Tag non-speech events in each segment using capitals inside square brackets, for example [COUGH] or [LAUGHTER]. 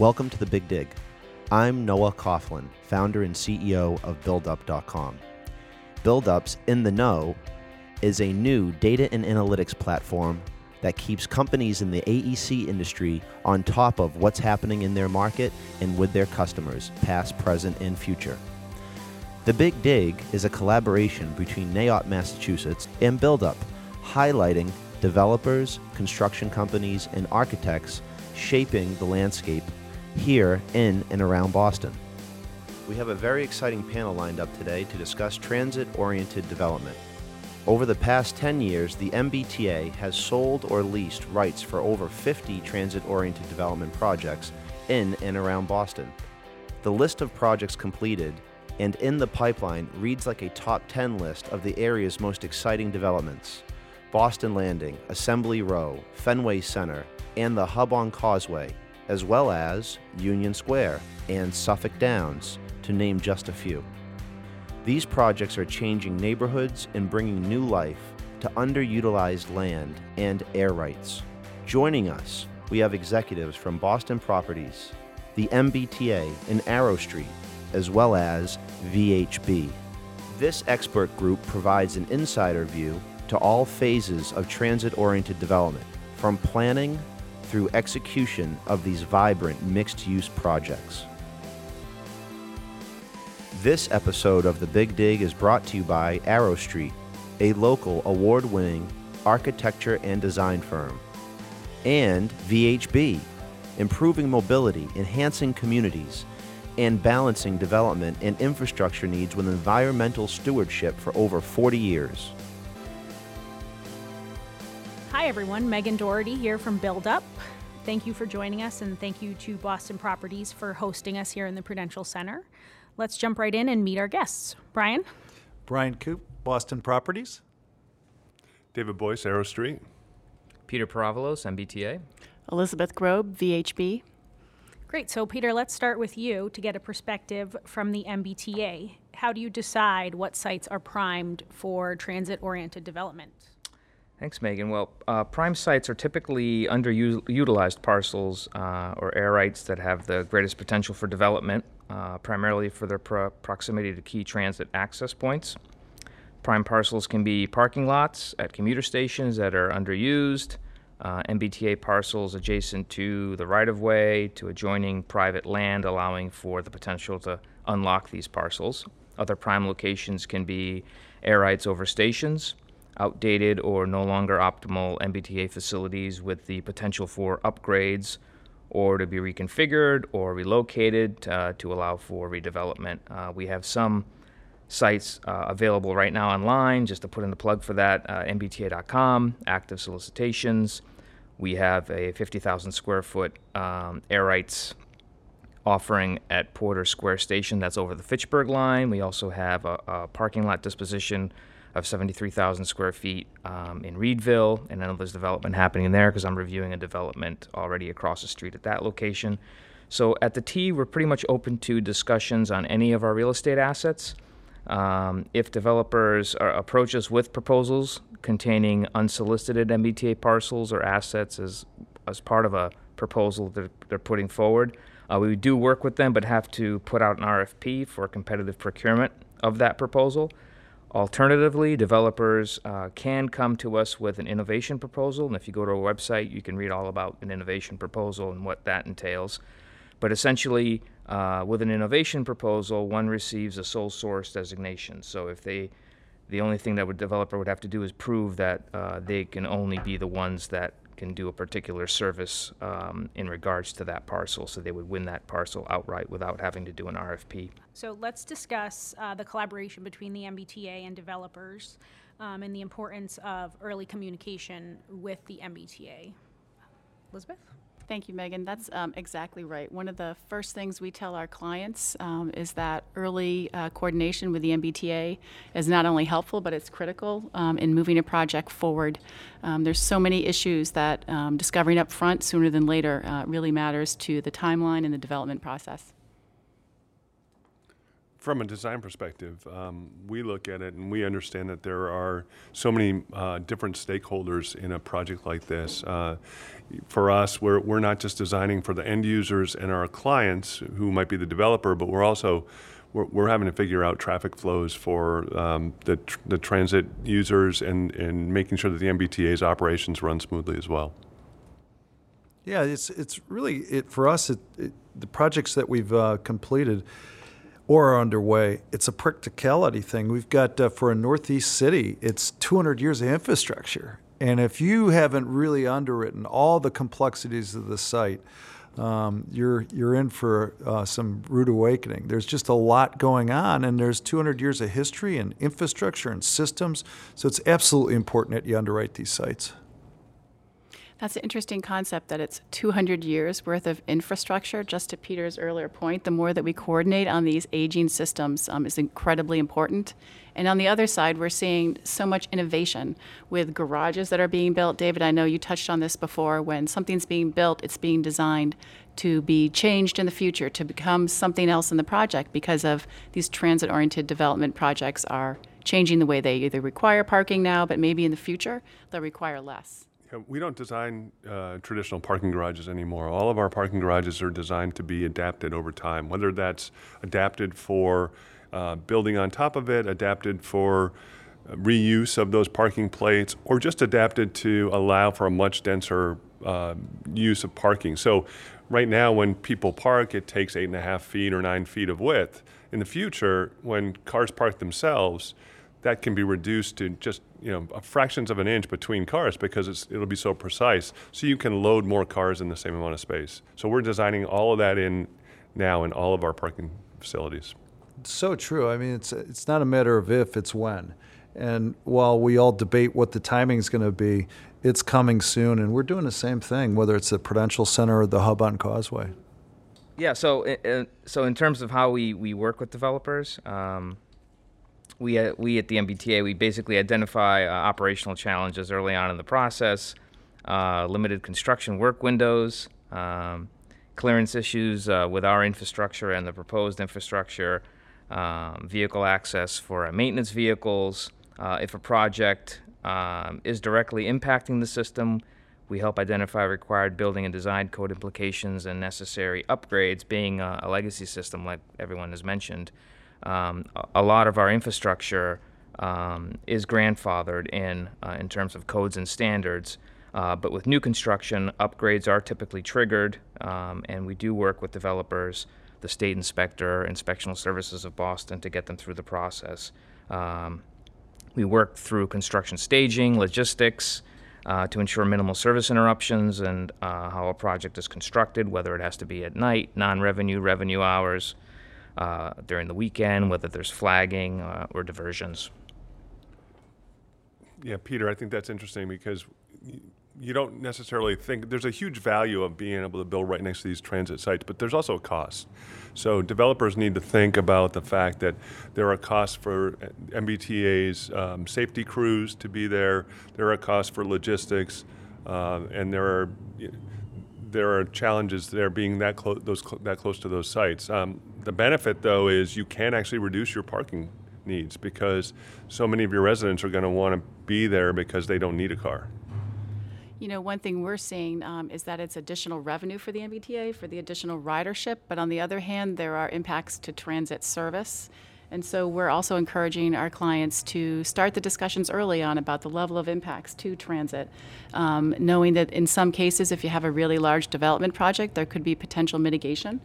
Welcome to the Big Dig. I'm Noah Coughlin, founder and CEO of BuildUp.com. BuildUp's In the Know is a new data and analytics platform that keeps companies in the AEC industry on top of what's happening in their market and with their customers, past, present, and future. The Big Dig is a collaboration between NAIOP, Massachusetts and BuildUp, highlighting developers, construction companies, and architects shaping the landscape here in and around Boston. We have a very exciting panel lined up today to discuss transit oriented development. Over the past 10 years, the MBTA has sold or leased rights for over 50 transit oriented development projects in and around Boston. The list of projects completed and in the pipeline reads like a top 10 list of the area's most exciting developments Boston Landing, Assembly Row, Fenway Center, and the Hub on Causeway, as well as Union Square and Suffolk Downs, to name just a few. These projects are changing neighborhoods and bringing new life to underutilized land and air rights. Joining us, we have executives from Boston Properties, the MBTA, and Arrowstreet, as well as VHB. This expert group provides an insider view to all phases of transit oriented development, from planning through execution of these vibrant mixed use projects. This episode of The Big Dig is brought to you by Arrowstreet, a local award winning architecture and design firm, and VHB, improving mobility, enhancing communities, and balancing development and infrastructure needs with environmental stewardship for over 40 years. Hi, everyone. Megan Doherty here from Build Up. Thank you for joining us, and thank you to Boston Properties for hosting us here in the Prudential Center. Let's jump right in and meet our guests. Bryan? Bryan Koop, Boston Properties. David Bois, Arrow Street. Peter Paravalos, MBTA. Elizabeth Grob, VHB. Great. So, Peter, let's start with you to get a perspective from the MBTA. How do you decide what sites are primed for transit oriented development? Thanks, Megan. Well, uh, prime sites are typically underutilized parcels uh, or air rights that have the greatest potential for development, uh, primarily for their pro- proximity to key transit access points. Prime parcels can be parking lots at commuter stations that are underused, uh, MBTA parcels adjacent to the right of way, to adjoining private land, allowing for the potential to unlock these parcels. Other prime locations can be air rights over stations outdated or no longer optimal MBTA facilities with the potential for upgrades or to be reconfigured or relocated uh, to allow for redevelopment. Uh, we have some sites uh, available right now online, just to put in the plug for that, uh, mbta.com, active solicitations. We have a 50,000 square foot um, air rights offering at Porter Square Station that's over the Fitchburg line. We also have a, a parking lot disposition of 73,000 square feet um, in Readville, and I know there's development happening there because I'm reviewing a development already across the street at that location. So at the T, we're pretty much open to discussions on any of our real estate assets. Um, if developers are, approach us with proposals containing unsolicited MBTA parcels or assets as as part of a proposal that they're putting forward, uh, we do work with them, but have to put out an RFP for competitive procurement of that proposal. Alternatively, developers uh, can come to us with an innovation proposal, and if you go to our website, you can read all about an innovation proposal and what that entails. But essentially, uh, with an innovation proposal, one receives a sole source designation. So if they, the only thing that a developer would have to do is prove that uh, they can only be the ones that can do a particular service um, in regards to that parcel. So they would win that parcel outright without having to do an RFP. So let's discuss uh, the collaboration between the MBTA and developers um, and the importance of early communication with the MBTA. Elizabeth? Thank you, Megan. That's um, exactly right. One of the first things we tell our clients um, is that early uh, coordination with the MBTA is not only helpful, but it's critical um, in moving a project forward. Um, there's so many issues that um, discovering up front sooner than later uh, really matters to the timeline and the development process. From a design perspective, um, we look at it and we understand that there are so many uh, different stakeholders in a project like this. Uh, for us, we're, we're not just designing for the end users and our clients who might be the developer, but we're also we're, we're having to figure out traffic flows for um, the, tr- the transit users and, and making sure that the MBTA's operations run smoothly as well. Yeah, it's it's really it for us. It, it, the projects that we've uh, completed or are underway, it's a practicality thing. We've got uh, for a northeast city, it's 200 years of infrastructure, and if you haven't really underwritten all the complexities of the site, um, you're you're in for uh, some rude awakening. There's just a lot going on, and there's 200 years of history and infrastructure and systems. So it's absolutely important that you underwrite these sites. That's an interesting concept that it's 200 years worth of infrastructure. Just to Peter's earlier point, the more that we coordinate on these aging systems um, is incredibly important. And on the other side, we're seeing so much innovation with garages that are being built. David, I know you touched on this before. When something's being built, it's being designed to be changed in the future, to become something else in the project because of these transit oriented development projects are changing the way they either require parking now, but maybe in the future they'll require less. Yeah, we don't design uh, traditional parking garages anymore. All of our parking garages are designed to be adapted over time, whether that's adapted for uh, building on top of it, adapted for uh, reuse of those parking plates, or just adapted to allow for a much denser uh, use of parking. So, right now, when people park, it takes eight and a half feet or nine feet of width. In the future, when cars park themselves, that can be reduced to just you know fractions of an inch between cars because it'll be so precise. So you can load more cars in the same amount of space. So we're designing all of that in now in all of our parking facilities. So true. I mean, it's it's not a matter of if, it's when. And while we all debate what the timing is going to be, it's coming soon, and we're doing the same thing, whether it's the Prudential Center or the hub on Causeway. Yeah. So, uh, so in terms of how we, we work with developers, um, we uh, we at the MBTA we basically identify uh, operational challenges early on in the process, uh, limited construction work windows, um, clearance issues uh, with our infrastructure and the proposed infrastructure, um, vehicle access for maintenance vehicles. If a project um, is directly impacting the system, we help identify required building and design code implications and necessary upgrades, being a legacy system like everyone has mentioned um, a, lot of our infrastructure um, is grandfathered in uh, in terms of codes and standards. Uh, but with new construction, upgrades are typically triggered, um, and we do work with developers, the state inspector, inspectional services of Boston to get them through the process. Um, we work through construction staging, logistics, uh, to ensure minimal service interruptions and uh, how a project is constructed, whether it has to be at night, non revenue, revenue hours, uh, during the weekend, whether there's flagging uh, or diversions. Yeah, Peter, I think that's interesting because you don't necessarily think there's a huge value of being able to build right next to these transit sites, but there's also a cost. So developers need to think about the fact that there are costs for MBTA's um, safety crews to be there. There are costs for logistics, uh, and there are there are challenges there being that close those cl- that close to those sites. Um, the benefit, though, is you can actually reduce your parking needs because so many of your residents are going to want to be there because they don't need a car. You know, one thing we're seeing um, is that it's additional revenue for the MBTA for the additional ridership, but on the other hand, there are impacts to transit service. And so we're also encouraging our clients to start the discussions early on about the level of impacts to transit, um, knowing that in some cases, if you have a really large development project, there could be potential mitigation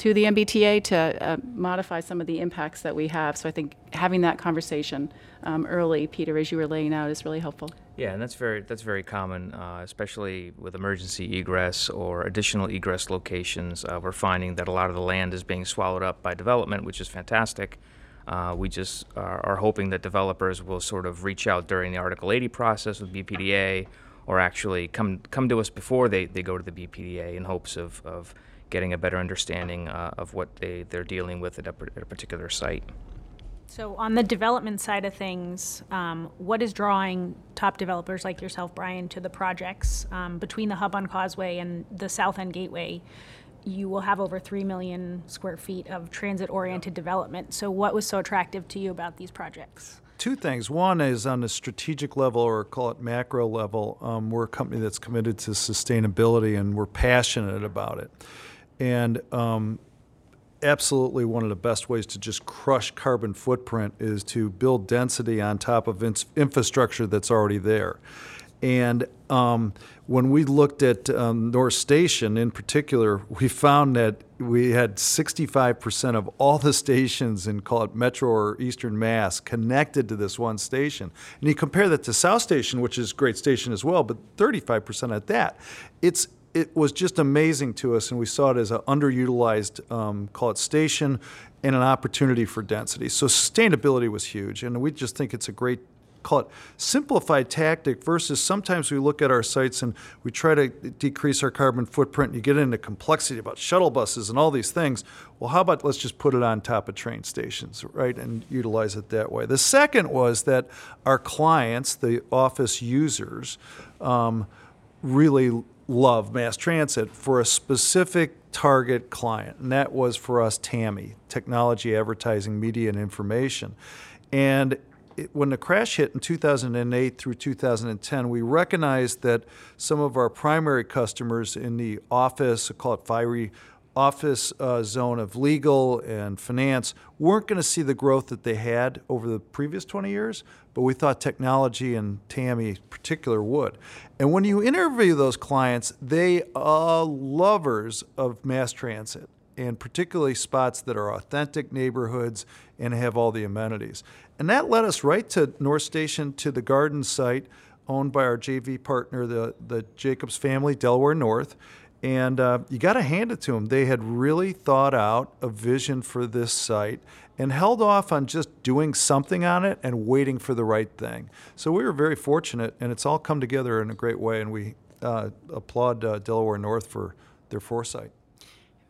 to the MBTA to uh, modify some of the impacts that we have. So I think having that conversation um, early, Peter, as you were laying out, is really helpful. Yeah, and that's very that's very common, uh, especially with emergency egress or additional egress locations. Uh, we're finding that a lot of the land is being swallowed up by development, which is fantastic. Uh, we just are, are, hoping that developers will sort of reach out during the Article 80 process with BPDA, or actually come come to us before they, they go to the BPDA in hopes of, of getting a better understanding uh, of what they, they're dealing with at a, at a, particular site. So, on the development side of things, um, what is drawing top developers like yourself, Bryan, to the projects um, between the hub on Causeway and the South End Gateway? You will have over 3 million square feet of transit oriented development. So, what was so attractive to you about these projects? Two things. One is on the strategic level, or call it macro level, um, we're a company that's committed to sustainability and we're passionate about it. And um, absolutely one of the best ways to just crush carbon footprint is to build density on top of in- infrastructure that's already there. And um, when we looked at um, North Station in particular, we found that we had 65% of all the stations in, call it Metro or Eastern Mass, connected to this one station. And you compare that to South Station, which is a great station as well, but 35% at that. It's it was just amazing to us, and we saw it as an underutilized, um, call it station, and an opportunity for density. So sustainability was huge, and we just think it's a great call it simplified tactic versus sometimes we look at our sites and we try to decrease our carbon footprint. And you get into complexity about shuttle buses and all these things. Well how about let's just put it on top of train stations right and utilize it that way. The second was that our clients the office users um, really love mass transit for a specific target client and that was for us TAMI technology advertising media and information. And when the crash hit in 2008 through 2010, we recognized that some of our primary customers in the office, call it fiery office uh, zone of legal and finance, weren't going to see the growth that they had over the previous 20 years, but we thought technology and TAMI in particular would. And when you interview those clients, they are lovers of mass transit and particularly spots that are authentic neighborhoods and have all the amenities. And that led us right to North Station to the garden site owned by our JV partner, the, the Jacobs family, Delaware North. And uh, you got to hand it to them. They had really thought out a vision for this site and held off on just doing something on it and waiting for the right thing. So we were very fortunate, and it's all come together in a great way. And we uh, applaud uh, Delaware North for their foresight.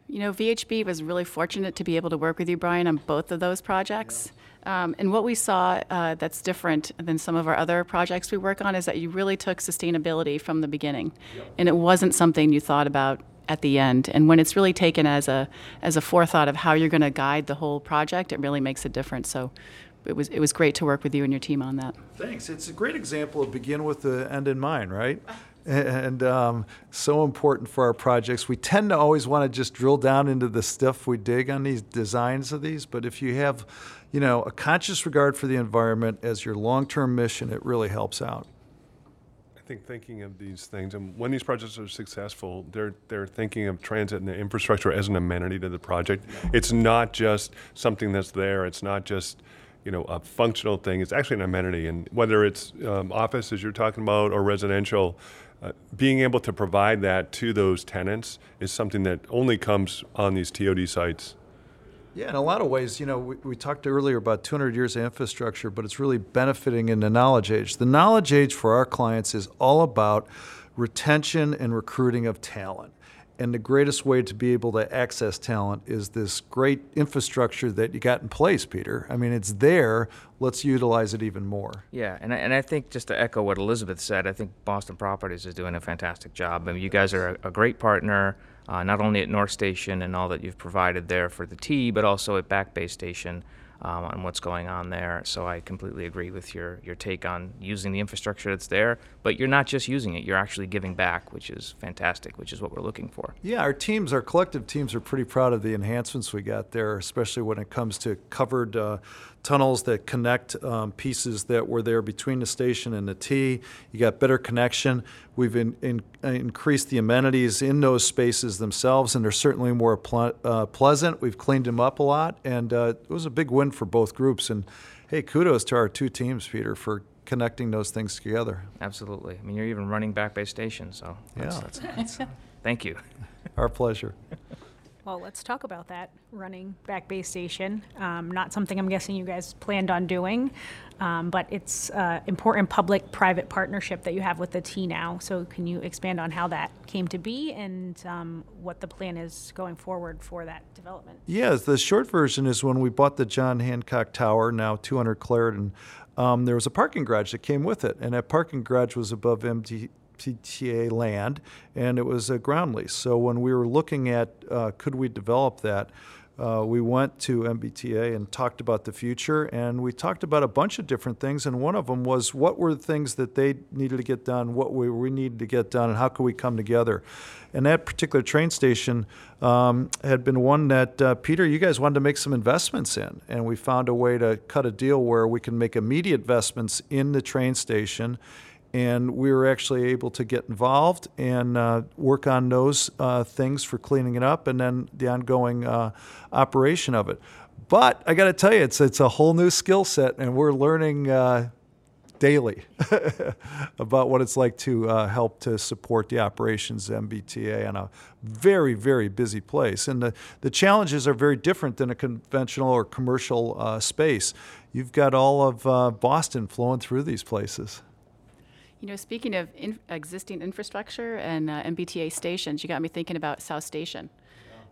You know, VHB was really fortunate to be able to work with you, Bryan, on both of those projects. Um, and what we saw uh, that's different than some of our other projects we work on is that you really took sustainability from the beginning, yep. and it wasn't something you thought about at the end. And when it's really taken as a as a forethought of how you're going to guide the whole project, it really makes a difference. So. It was, it was great to work with you and your team on that. Thanks. It's a great example of begin with the end in mind, right? and um, so important for our projects. We tend to always want to just drill down into the stuff we dig on these designs of these, but if you have you know, a conscious regard for the environment as your long-term mission, it really helps out. I think thinking of these things, and when these projects are successful, they're they're thinking of transit and the infrastructure as an amenity to the project. It's not just something that's there. It's not just you know a functional thing. It's actually an amenity, and whether it's um, office as you're talking about or residential. Uh, being able to provide that to those tenants is something that only comes on these TOD sites. Yeah, in a lot of ways, you know, we, we, talked earlier about 200 years of infrastructure, but it's really benefiting in the knowledge age. The knowledge age for our clients is all about retention and recruiting of talent. And the greatest way to be able to access talent is this great infrastructure that you got in place, Peter. I mean, it's there. Let's utilize it even more. Yeah, and I, and I think just to echo what Elizabeth said, I think Boston Properties is doing a fantastic job. I mean, you guys are a, a great partner uh, not only at North Station and all that you've provided there for the T, but also at Back Bay Station um, on what's going on there. So I completely agree with your, your take on using the infrastructure that's there, but you're not just using it, you're actually giving back, which is fantastic, which is what we're looking for. Yeah, our teams, our collective teams are pretty proud of the enhancements we got there, especially when it comes to covered uh, tunnels that connect um, pieces that were there between the station and the T. You got better connection. We've in, in, increased the amenities in those spaces themselves, and they're certainly more ple- uh, pleasant. We've cleaned them up a lot, and uh, it was a big win for both groups. And hey, kudos to our two teams, Peter, for connecting those things together. Absolutely. I mean, you're even running Back Bay Station, so that's, yeah. that's, that's, thank you. Our pleasure. [LAUGHS] Well, let's talk about that running Back Bay Station. Um, not something I'm guessing you guys planned on doing, um, but it's an important public private partnership that you have with the T now. So, can you expand on how that came to be and um, what the plan is going forward for that development? Yes, the short version is when we bought the John Hancock Tower, now 200 Clarendon, um, there was a parking garage that came with it, and that parking garage was above MD, MBTA land, and it was a ground lease. So when we were looking at uh, could we develop that, uh, we went to MBTA and talked about the future, and we talked about a bunch of different things. And one of them was what were the things that they needed to get done, what we, we needed to get done, and how could we come together. And that particular train station um, had been one that uh, Peter, you guys wanted to make some investments in, and we found a way to cut a deal where we can make immediate investments in the train station and we were actually able to get involved and uh, work on those uh, things for cleaning it up and then the ongoing uh, operation of it. But I got to tell you, it's it's a whole new skill set, and we're learning uh, daily [LAUGHS] about what it's like to uh, help to support the operations MBTA in a very very busy place. And the the challenges are very different than a conventional or commercial uh, space. You've got all of Boston flowing through these places. You know, speaking of in, existing infrastructure and uh, MBTA stations, you got me thinking about South Station.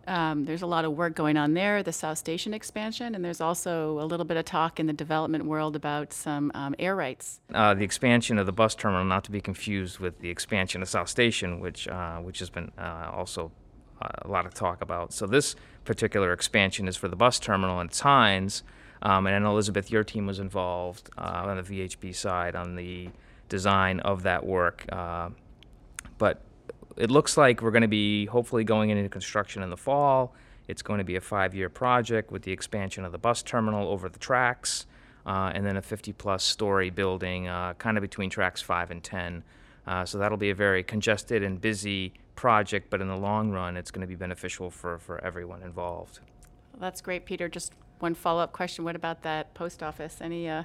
Um, there's a lot of work going on there, the South Station expansion, and there's also a little bit of talk in the development world about some um, air rights. Uh, the expansion of the bus terminal, not to be confused with the expansion of South Station, which uh, which has been uh, also uh, a lot of talk about. So this particular expansion is for the bus terminal in Hines, um, and Elizabeth, your team was involved uh, on the VHB side on the design of that work. Uh, but it looks like we're going to be hopefully going into construction in the fall. It's going to be a five year project with the expansion of the bus terminal over the tracks uh, and then a 50 plus story building uh, kind of between tracks 5 and 10. Uh, so that'll be a very congested and busy project, but in the long run, it's going to be beneficial for, for everyone involved. Well, that's great, Peter. Just one follow up question. What about that post office? Any uh,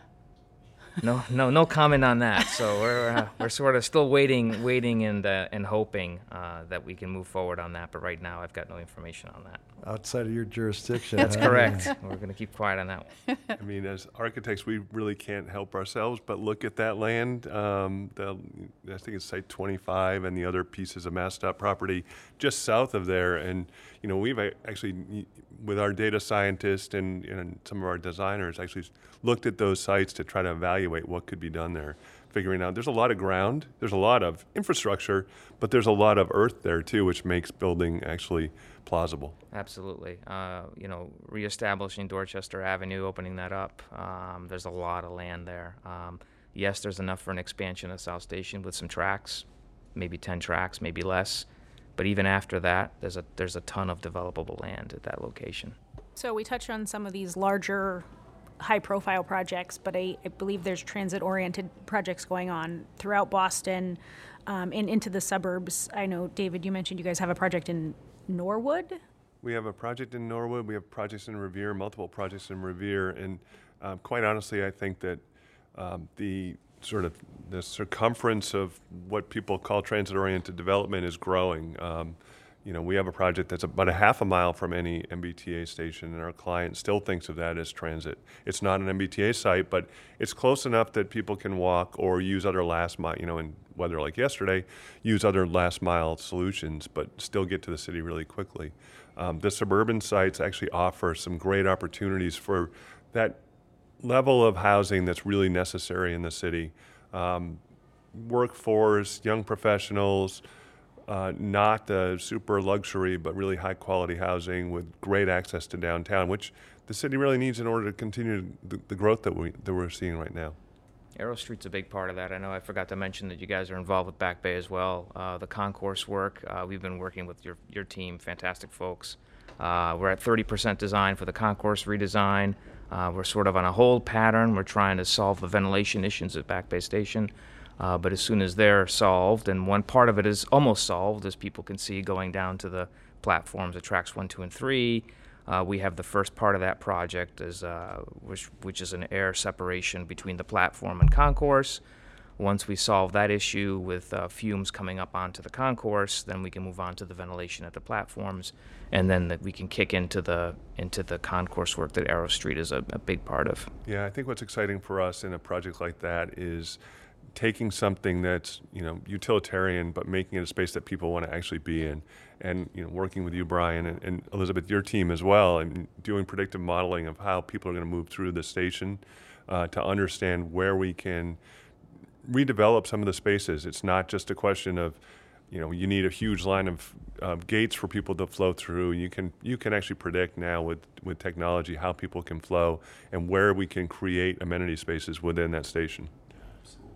no, no, no comment on that. So we're uh, we're sort of still waiting, waiting, and uh, and hoping uh, that we can move forward on that. But right now, I've got no information on that. Outside of your jurisdiction. That's huh? correct. we're going to keep quiet on that one. I mean, as architects, we really can't help ourselves but look at that land. Um, the, I think it's Site 25 and the other pieces of MassDOT property just south of there. And, you know, we've actually, with our data scientists and, and some of our designers, actually looked at those sites to try to evaluate what could be done there figuring out there's a lot of ground, there's a lot of infrastructure, but there's a lot of earth there too, which makes building actually plausible. Absolutely. Uh, you know, reestablishing Dorchester Avenue, opening that up, um, there's a lot of land there. Um, yes, there's enough for an expansion of South Station with some tracks, maybe 10 tracks, maybe less. But even after that, there's a there's a ton of developable land at that location. So we touched on some of these larger high profile projects, but I, I believe there's transit oriented projects going on throughout Boston um, and into the suburbs. I know, David, you mentioned you guys have a project in Norwood. We have a project in Norwood. We have projects in Revere, multiple projects in Revere, and um, quite honestly, I think that um, the sort of the circumference of what people call transit-oriented development is growing. Um, you know, we have a project that's about a half a mile from any MBTA station, and our client still thinks of that as transit. It's not an MBTA site, but it's close enough that people can walk or use other last mile, you know, in weather like yesterday, use other last mile solutions, but still get to the city really quickly. Um, the suburban sites actually offer some great opportunities for that level of housing that's really necessary in the city. Um, workforce, young professionals, uh, not the super luxury, but really high quality housing with great access to downtown, which the city really needs in order to continue the, the growth that, we, that we're seeing right now. Arrowstreet's a big part of that. I know I forgot to mention that you guys are involved with Back Bay as well. Uh, the concourse work, uh, we've been working with your, your team, fantastic folks. Uh, we're at 30% design for the concourse redesign. Uh, we're sort of on a hold pattern. We're trying to solve the ventilation issues at Back Bay Station. Uh, but as soon as they're solved, and one part of it is almost solved, as people can see going down to the platforms at tracks one, two, and three, uh, we have the first part of that project, is, uh, which, which is an air separation between the platform and concourse. Once we solve that issue with uh, fumes coming up onto the concourse, then we can move on to the ventilation at the platforms, and then the, we can kick into the into the concourse work that Arrowstreet is a, a big part of. Yeah, I think what's exciting for us in a project like that is taking something that's you know utilitarian but making it a space that people want to actually be in and you know working with you bryan and, and elizabeth your team as well and doing predictive modeling of how people are going to move through the station uh, to understand where we can redevelop some of the spaces. It's not just a question of, you know, you need a huge line of gates for people to flow through. You can you can actually predict now with with technology how people can flow and where we can create amenity spaces within that station. Absolutely.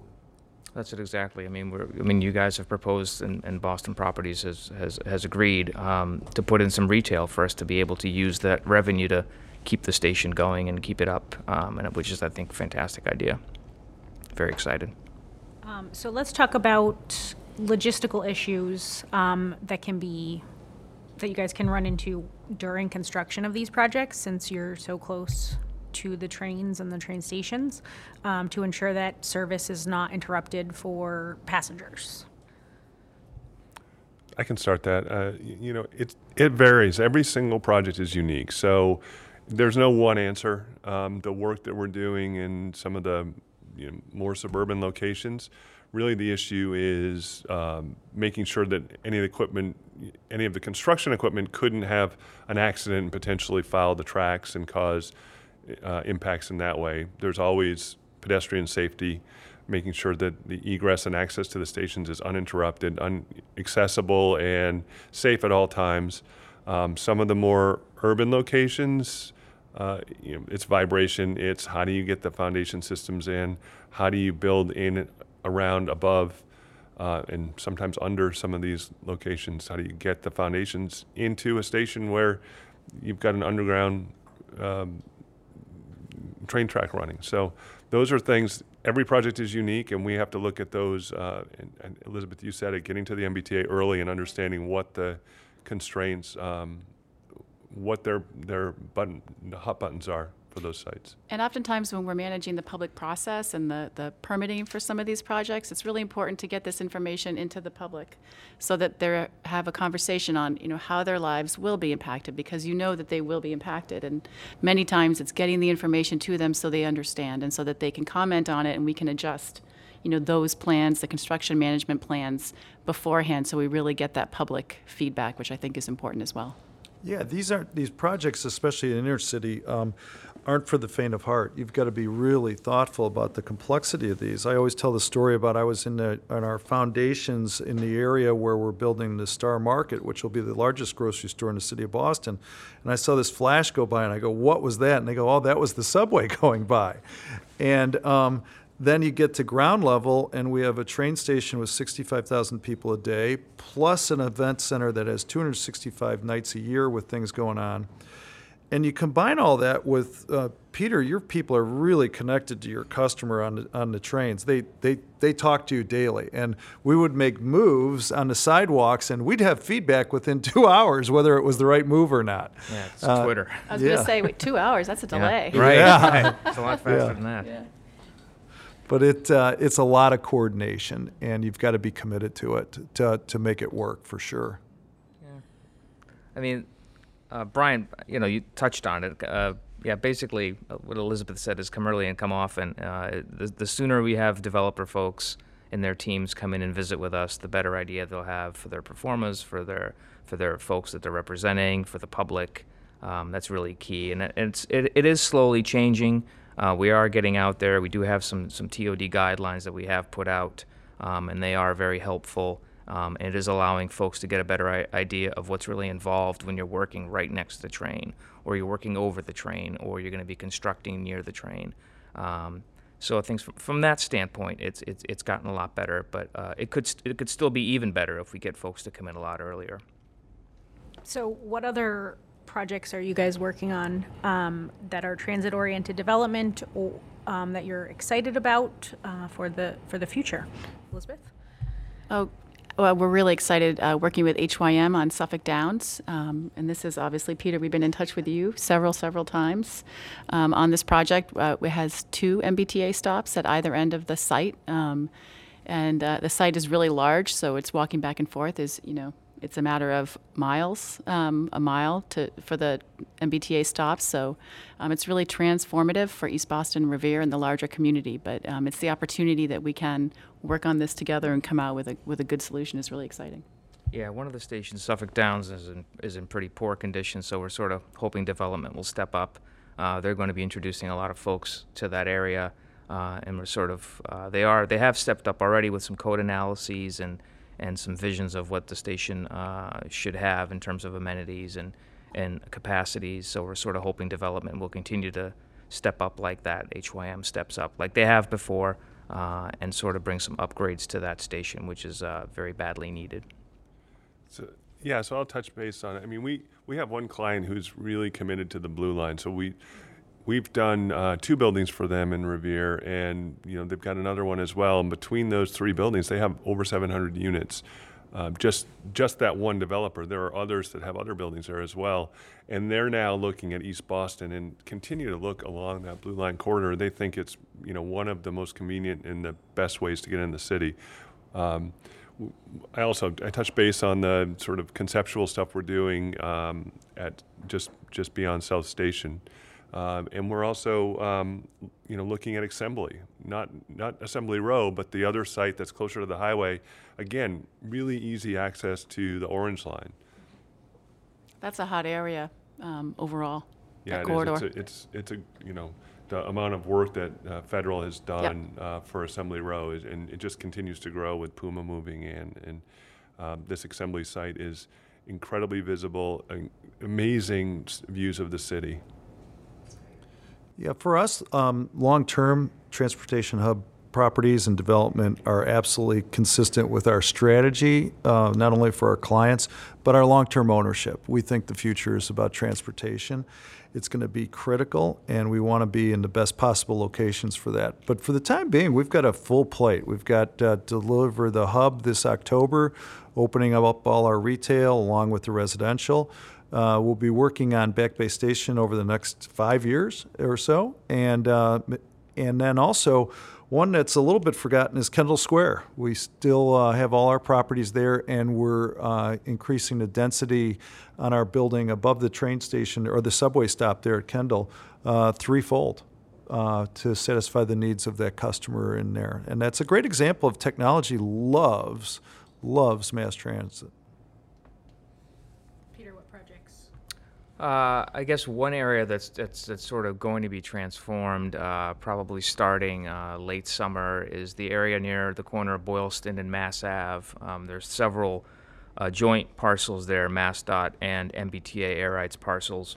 That's it exactly. I mean, I mean, you guys have proposed, and, and Boston Properties has has, has agreed um, to put in some retail for us to be able to use that revenue to keep the station going and keep it up, um, and which is, I think, fantastic idea. Very excited. Um, So let's talk about logistical issues um, that can be, that you guys can run into during construction of these projects, since you're so close to the trains and the train stations, um, to ensure that service is not interrupted for passengers. I can start that. Uh, you know, it it varies. Every single project is unique, so there's no one answer. Um, the work that we're doing in some of the you know, more suburban locations, really the issue is um, making sure that any of the equipment, any of the construction equipment, couldn't have an accident and potentially foul the tracks and cause uh, impacts in that way. There's always pedestrian safety, making sure that the egress and access to the stations is uninterrupted, un- accessible, and safe at all times. Um, some of the more urban locations, uh, you know, it's vibration. It's how do you get the foundation systems in? How do you build in, around, above, uh, and sometimes under some of these locations? How do you get the foundations into a station where you've got an underground um, train track running. So those are things. Every project is unique, and we have to look at those. Uh, and, and Elizabeth, you said it, getting to the MBTA early and understanding what the constraints, um, what their their button hot buttons are for those sites. And oftentimes, when we're managing the public process and the, the permitting for some of these projects, it's really important to get this information into the public so that they have a conversation on, you know, how their lives will be impacted because you know that they will be impacted. And many times, it's getting the information to them so they understand and so that they can comment on it and we can adjust, you know, those plans, the construction management plans beforehand so we really get that public feedback, which I think is important as well. Yeah, these aren't these projects, especially in inner city, um, aren't for the faint of heart. You've got to be really thoughtful about the complexity of these. I always tell the story about I was in the our foundations in the area where we're building the Star Market, which will be the largest grocery store in the city of Boston, and I saw this flash go by, and I go, "What was that?" And they go, "Oh, that was the subway [LAUGHS] going by," and um, then you get to ground level, and we have a train station with 65,000 people a day, plus an event center that has 265 nights a year with things going on. And you combine all that with uh, Peter. Your people are really connected to your customer on the, on the trains. They they they talk to you daily, and we would make moves on the sidewalks, and we'd have feedback within [LAUGHS] two hours whether it was the right move or not. Yeah, it's Uh, Twitter. I was going to say, wait, two hours, that's a delay. Right. Yeah. [LAUGHS] it's a lot faster than that. But it uh, it's a lot of coordination, and you've got to be committed to it to to make it work for sure. Yeah, I mean, uh, Bryan, you know, you touched on it. Uh, yeah, basically, uh, what Elizabeth said is come early and come often. Uh, the, the sooner we have developer folks and their teams come in and visit with us, the better idea they'll have for their pro formas, for their for their folks that they're representing, for the public. Um, that's really key, and it- it's it, it is slowly changing. Uh, we are getting out there. We do have some some TOD guidelines that we have put out, um, and they are very helpful. Um, and it is allowing folks to get a better idea of what's really involved when you're working right next to the train, or you're working over the train, or you're going to be constructing near the train. Um, so I think from, from that standpoint, it's it's it's gotten a lot better, but uh, it could st- it could still be even better if we get folks to come in a lot earlier. So what other projects are you guys working on um, that are transit-oriented development or um, that you're excited about uh, for the, for the future? Elizabeth? Oh, well, we're really excited uh, working with HYM on Suffolk Downs. Um, and this is obviously, Peter, we've been in touch with you several, several times um, on this project. Uh, it has two MBTA stops at either end of the site. Um, and uh, the site is really large, so it's walking back and forth is, you know, it's a matter of miles, um, a mile to for the MBTA stops. So um, it's really transformative for East Boston Revere and the larger community. But um, it's the opportunity that we can work on this together and come out with a with a good solution is really exciting. Yeah, one of the stations, Suffolk Downs, is in, is in pretty poor condition, so we're sort of hoping development will step up. Uh, they're going to be introducing a lot of folks to that area. uh, and we're sort of uh, they are they have stepped up already with some code analyses and and some visions of what the station uh, should have in terms of amenities and and capacities. So we're sort of hoping development will continue to step up like that. HYM steps up like they have before, uh, and sort of bring some upgrades to that station, which is uh, very badly needed. So, yeah, so I'll touch base on it. I mean, we, we have one client who's really committed to the blue line. So we, we've done uh, two buildings for them in Revere, and you know they've got another one as well. And between those three buildings, they have over 700 units. Uh, just just that one developer. There are others that have other buildings there as well, and they're now looking at East Boston and continue to look along that blue line corridor. They think it's you know one of the most convenient and the best ways to get in the city. Um, I also I touched base on the sort of conceptual stuff we're doing um, at just just beyond South Station. Um, and we're also, um, you know, looking at Assembly, not not Assembly Row, but the other site that's closer to the highway. Again, really easy access to the Orange Line. That's a hot area um, overall. Yeah, it is. It's a, it's it's a you know the amount of work that uh, federal has done uh, for Assembly Row, is, and it just continues to grow with Puma moving in, and um, this Assembly site is incredibly visible, amazing views of the city. Yeah, for us, um, long-term transportation hub properties and development are absolutely consistent with our strategy, uh, not only for our clients, but our long-term ownership. We think the future is about transportation. It's going to be critical, and we want to be in the best possible locations for that. But for the time being, we've got a full plate. We've got uh, deliver the hub this October, opening up all our retail along with the residential. Uh, we'll be working on Back Bay Station over the next five years or so, and uh, and then also one that's a little bit forgotten is Kendall Square. We still uh, have all our properties there, and we're uh, increasing the density on our building above the train station or the subway stop there at Kendall uh, threefold. Uh, to satisfy the needs of that customer in there, and that's a great example of technology loves loves mass transit. Peter, what projects? Uh, I guess one area that's, that's that's sort of going to be transformed, uh, probably starting uh, late summer, is the area near the corner of Boylston and Mass Ave. Um, there's several uh, joint parcels there, MassDOT and MBTA air rights parcels.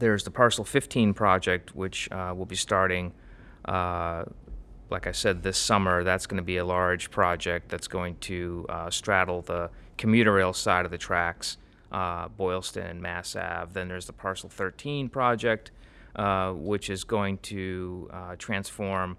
There's the Parcel 15 project, which uh, will be starting, uh, like I said, this summer. That's going to be a large project that's going to straddle the commuter rail side of the tracks, uh, Boylston and Mass Ave. Then there's the Parcel 13 project, uh, which is going to uh, transform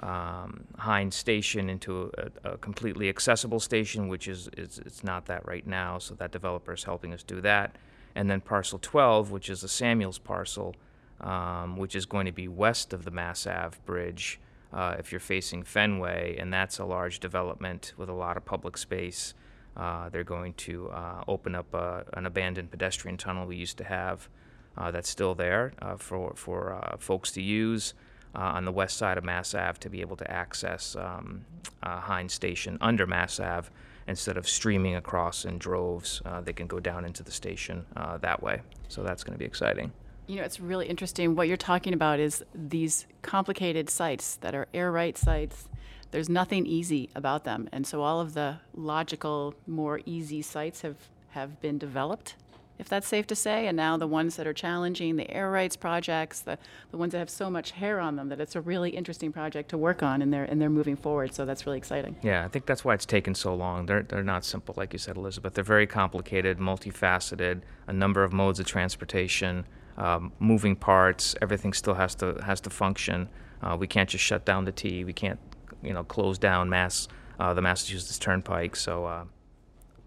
um, Hynes Station into a, a completely accessible station, which is, is it's not that right now. So that developer is helping us do that. And then parcel 12, which is the Samuels parcel, um, which is going to be west of the Mass Ave Bridge uh, if you're facing Fenway, and that's a large development with a lot of public space. Uh, they're going to uh, open up uh, an abandoned pedestrian tunnel we used to have uh, that's still there uh, for, for folks to use on the west side of Mass Ave to be able to access um, Hynes Station under Mass Ave instead of streaming across in droves. They can go down into the station that way. So that's going to be exciting. You know, it's really interesting. What you're talking about is these complicated sites that are air right sites. There's nothing easy about them. And so all of the logical, more easy sites have, have been developed, if that's safe to say. And now the ones that are challenging, the air rights projects, the, the ones that have so much hair on them, that it's a really interesting project to work on and they're, and they're moving forward. So that's really exciting. Yeah, I think that's why it's taken so long. They're, they're not simple, like you said, Elizabeth. They're very complicated, multifaceted, a number of modes of transportation, um, moving parts. Everything still has to has to function. Uh, we can't just shut down the T. We can't, you know, close down Mass uh, the Massachusetts Turnpike. So uh,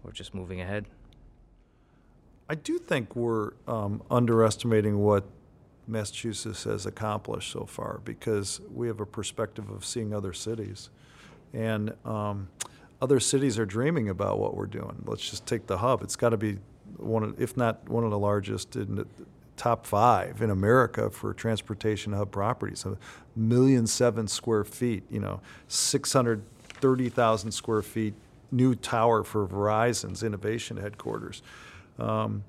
we're just moving ahead. I do think we're um, underestimating what Massachusetts has accomplished so far because we have a perspective of seeing other cities. And um, other cities are dreaming about what we're doing. Let's just take the hub. It's got to be one, of, if not one of the largest in top five in America for transportation hub properties. A million seven square feet, you know, 630,000 square feet, new tower for Verizon's innovation headquarters. Um,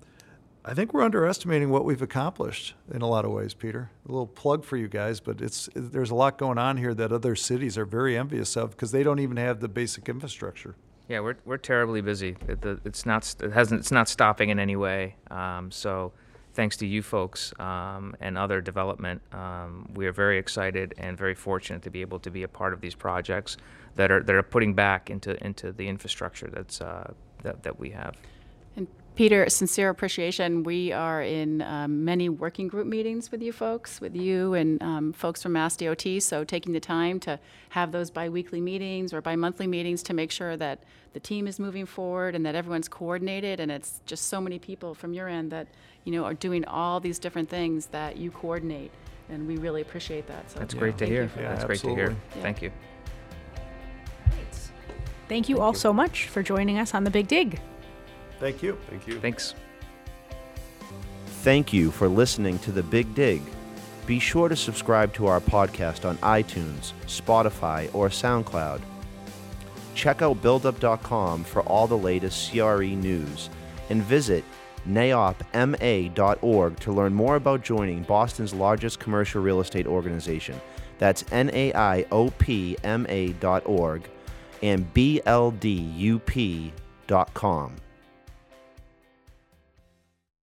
I think we're underestimating what we've accomplished in a lot of ways, Peter. A little plug for you guys, but it's there's a lot going on here that other cities are very envious of because they don't even have the basic infrastructure. Yeah, we're, we're terribly busy. It, the, it's not it hasn't it's not stopping in any way. Um, so, thanks to you folks um, and other development, um, we are very excited and very fortunate to be able to be a part of these projects that are that are putting back into into the infrastructure that's uh, that that we have. And Peter, sincere appreciation. We are in um, many working group meetings with you folks, with you and um, folks from Mass DOT. So taking the time to have those biweekly meetings or bi-monthly meetings to make sure that the team is moving forward and that everyone's coordinated. And it's just so many people from your end that you know are doing all these different things that you coordinate, and we really appreciate that. So That's great to hear. Yeah, That's that. great to hear. absolutely. Thank you. Thank you all so much for joining us on the Big Dig. Thank you. Thank you. Thanks. Thank you for listening to The Big Dig. Be sure to subscribe to our podcast on iTunes, Spotify, or SoundCloud. Check out BLDUP.com for all the latest CRE news and visit naiopma.org to learn more about joining Boston's largest commercial real estate organization. That's N-A-I-O-P-M-A dot org and BLDUP.com.